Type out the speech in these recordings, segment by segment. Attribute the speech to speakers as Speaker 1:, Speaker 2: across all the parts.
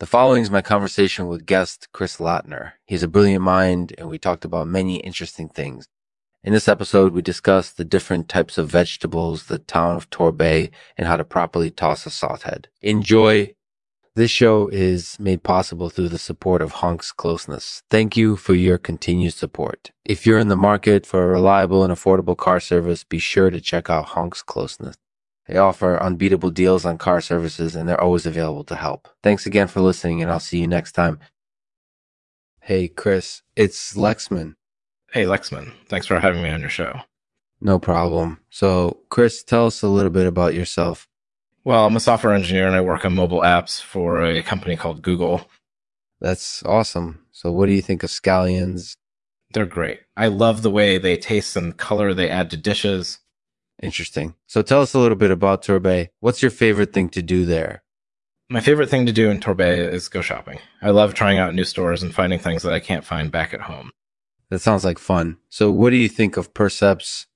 Speaker 1: The following is my conversation with guest Chris Lattner. He's a brilliant mind, and we talked about many interesting things. In this episode, we discussed the different types of vegetables, the town of Torbay, and how to properly toss a softhead. Enjoy. This show is made possible through the support of Honks Closeness. Thank you for your continued support. If you're in the market for a reliable and affordable car service, be sure to check out Honks Closeness. They offer unbeatable deals on car services and they're always available to help. Thanks again for listening, and I'll see you next time. Hey, Chris, it's Lexman.
Speaker 2: Hey, Lexman. Thanks for having me on your show.
Speaker 1: No problem. So, Chris, tell us a little bit about yourself.
Speaker 2: Well, I'm a software engineer and I work on mobile apps for a company called Google.
Speaker 1: That's awesome. So, what do you think of scallions?
Speaker 2: They're great. I love the way they taste and the color they add to dishes.
Speaker 1: Interesting. So, tell us a little bit about Torbay. What's your favorite thing to do there?
Speaker 2: My favorite thing to do in Torbay is go shopping. I love trying out new stores and finding things that I can't find back at home.
Speaker 1: That sounds like fun. So, what do you think of Percepts?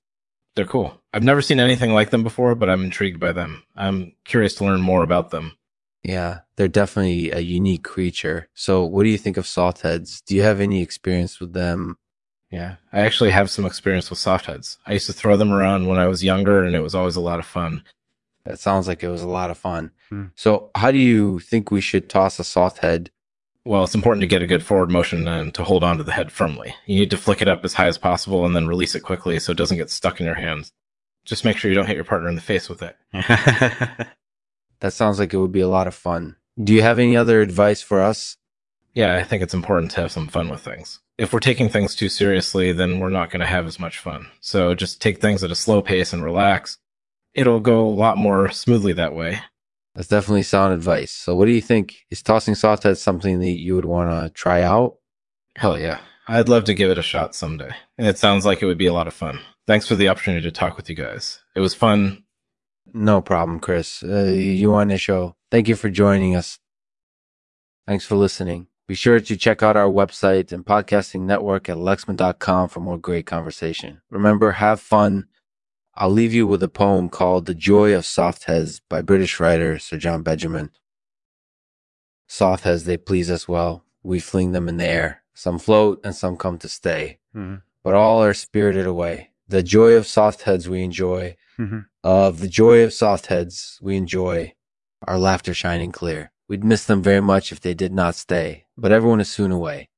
Speaker 2: They're cool. I've never seen anything like them before, but I'm intrigued by them. I'm curious to learn more about them.
Speaker 1: Yeah, they're definitely a unique creature. So, what do you think of Softheads? Do you have any experience with them?
Speaker 2: Yeah, I actually have some experience with softheads. I used to throw them around when I was younger, and it was always a lot of fun.
Speaker 1: That sounds like it was a lot of fun. Hmm. So, how do you think we should toss a soft head?
Speaker 2: Well, it's important to get a good forward motion and to hold onto the head firmly. You need to flick it up as high as possible and then release it quickly so it doesn't get stuck in your hands. Just make sure you don't hit your partner in the face with it.
Speaker 1: that sounds like it would be a lot of fun. Do you have any other advice for us?
Speaker 2: Yeah, I think it's important to have some fun with things. If we're taking things too seriously, then we're not going to have as much fun. So just take things at a slow pace and relax. It'll go a lot more smoothly that way.
Speaker 1: That's definitely sound advice. So, what do you think? Is tossing softheads something that you would want to try out?
Speaker 2: Hell yeah. I'd love to give it a shot someday. And it sounds like it would be a lot of fun. Thanks for the opportunity to talk with you guys. It was fun.
Speaker 1: No problem, Chris. Uh, you on the show. Thank you for joining us. Thanks for listening. Be sure to check out our website and podcasting network at lexman.com for more great conversation. Remember, have fun I'll leave you with a poem called The Joy of Soft Heads by British writer Sir John Benjamin. Softheads, they please us well. We fling them in the air. Some float and some come to stay, mm-hmm. but all are spirited away. The joy of soft heads we enjoy. Mm-hmm. Of the joy of soft heads we enjoy. Our laughter shining clear. We'd miss them very much if they did not stay, but everyone is soon away.